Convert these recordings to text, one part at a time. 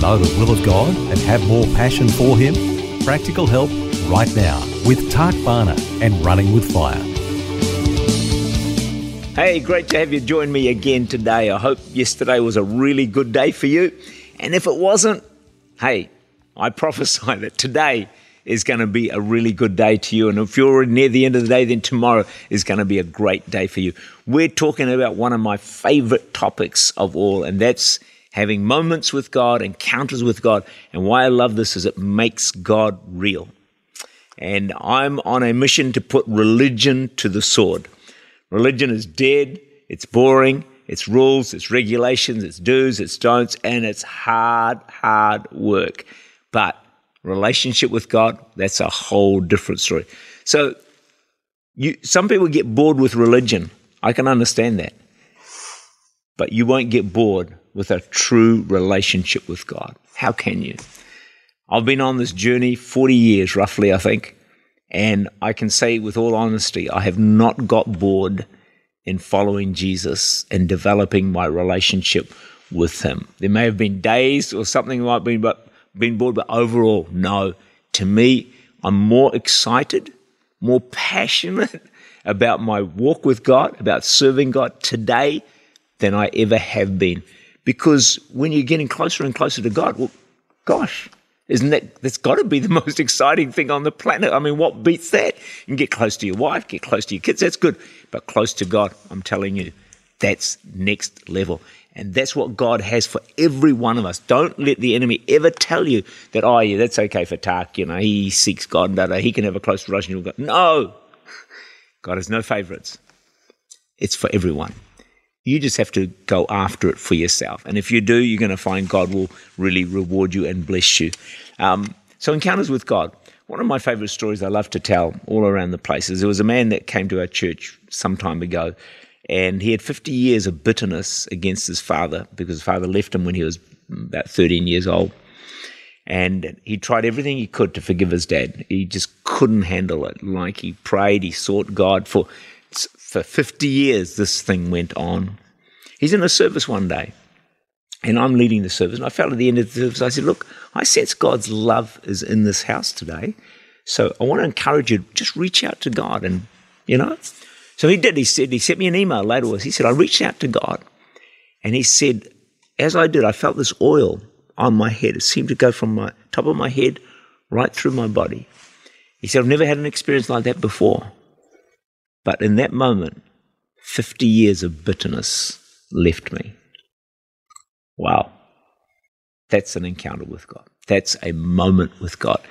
Know the will of God and have more passion for Him? Practical help right now with Tak Bhana and Running with Fire. Hey, great to have you join me again today. I hope yesterday was a really good day for you. And if it wasn't, hey, I prophesy that today is going to be a really good day to you. And if you're near the end of the day, then tomorrow is going to be a great day for you. We're talking about one of my favorite topics of all, and that's having moments with God, encounters with God. And why I love this is it makes God real. And I'm on a mission to put religion to the sword. Religion is dead, it's boring, it's rules, it's regulations, it's do's, it's don'ts, and it's hard, hard work. But relationship with God, that's a whole different story. So you some people get bored with religion. I can understand that. But you won't get bored with a true relationship with God. How can you? I've been on this journey 40 years, roughly, I think, and I can say with all honesty, I have not got bored in following Jesus and developing my relationship with Him. There may have been days or something might be, but been bored, but overall, no. To me, I'm more excited, more passionate about my walk with God, about serving God today than I ever have been. Because when you're getting closer and closer to God, well, gosh, isn't that that's got to be the most exciting thing on the planet? I mean, what beats that? You can get close to your wife, get close to your kids, that's good. But close to God, I'm telling you, that's next level. And that's what God has for every one of us. Don't let the enemy ever tell you that, oh, yeah, that's okay for Tak. You know, he seeks God and he can have a close relationship with God. No, God has no favorites. It's for everyone. You just have to go after it for yourself. And if you do, you're going to find God will really reward you and bless you. Um, so, encounters with God. One of my favorite stories I love to tell all around the places. There was a man that came to our church some time ago, and he had 50 years of bitterness against his father because his father left him when he was about 13 years old. And he tried everything he could to forgive his dad. He just couldn't handle it. Like he prayed, he sought God for for 50 years, this thing went on. He's in a service one day, and I'm leading the service. And I felt at the end of the service, I said, Look, I sense God's love is in this house today. So I want to encourage you, just reach out to God. And, you know, so he did. He said, He sent me an email later. He said, I reached out to God. And he said, As I did, I felt this oil on my head. It seemed to go from my top of my head right through my body. He said, I've never had an experience like that before. But in that moment, 50 years of bitterness left me. Wow. That's an encounter with God. That's a moment with God.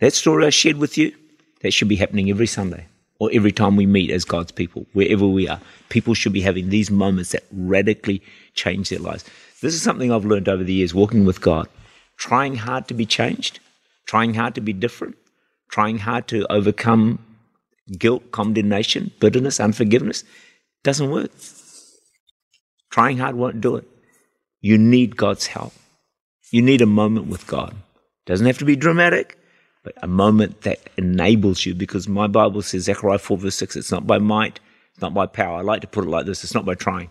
That story I shared with you, that should be happening every Sunday or every time we meet as God's people, wherever we are. People should be having these moments that radically change their lives. This is something I've learned over the years walking with God, trying hard to be changed, trying hard to be different, trying hard to overcome guilt, condemnation, bitterness, unforgiveness, doesn't work. Trying hard won't do it. You need God's help. You need a moment with God. Doesn't have to be dramatic, but a moment that enables you because my Bible says, Zechariah 4 verse 6, it's not by might, it's not by power. I like to put it like this it's not by trying.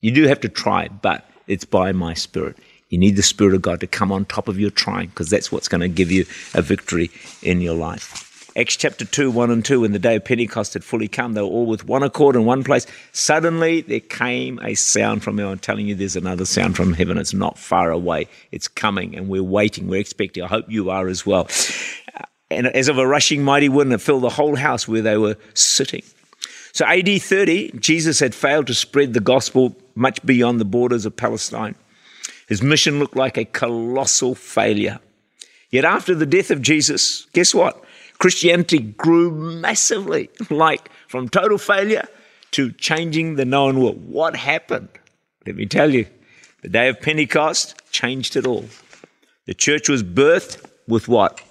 You do have to try, but it's by my spirit. You need the Spirit of God to come on top of your trying because that's what's going to give you a victory in your life. Acts chapter 2, 1 and 2, when the day of Pentecost had fully come, they were all with one accord in one place. Suddenly there came a sound from heaven. I'm telling you, there's another sound from heaven. It's not far away. It's coming, and we're waiting. We're expecting. I hope you are as well. Uh, and as of a rushing mighty wind, it filled the whole house where they were sitting. So, AD 30, Jesus had failed to spread the gospel much beyond the borders of Palestine. His mission looked like a colossal failure. Yet, after the death of Jesus, guess what? Christianity grew massively, like from total failure to changing the known world. What happened? Let me tell you. The day of Pentecost changed it all. The church was birthed with what?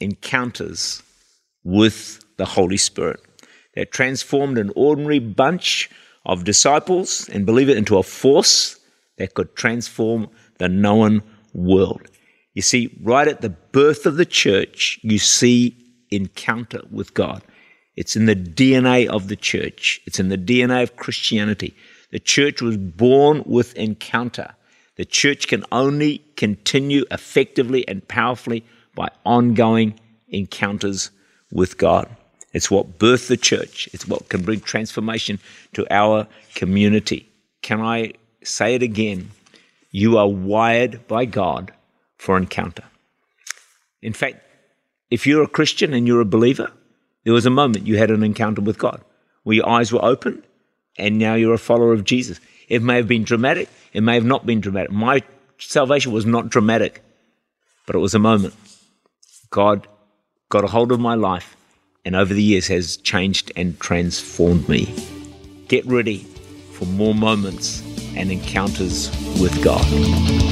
Encounters with the Holy Spirit. That transformed an ordinary bunch of disciples and believe it into a force that could transform the known world. You see, right at the birth of the church, you see encounter with God. It's in the DNA of the church. It's in the DNA of Christianity. The church was born with encounter. The church can only continue effectively and powerfully by ongoing encounters with God. It's what birthed the church. It's what can bring transformation to our community. Can I say it again? You are wired by God for encounter. In fact, if you're a Christian and you're a believer, there was a moment you had an encounter with God where your eyes were open and now you're a follower of Jesus. It may have been dramatic, it may have not been dramatic. My salvation was not dramatic, but it was a moment. God got a hold of my life and over the years has changed and transformed me. Get ready for more moments and encounters with God.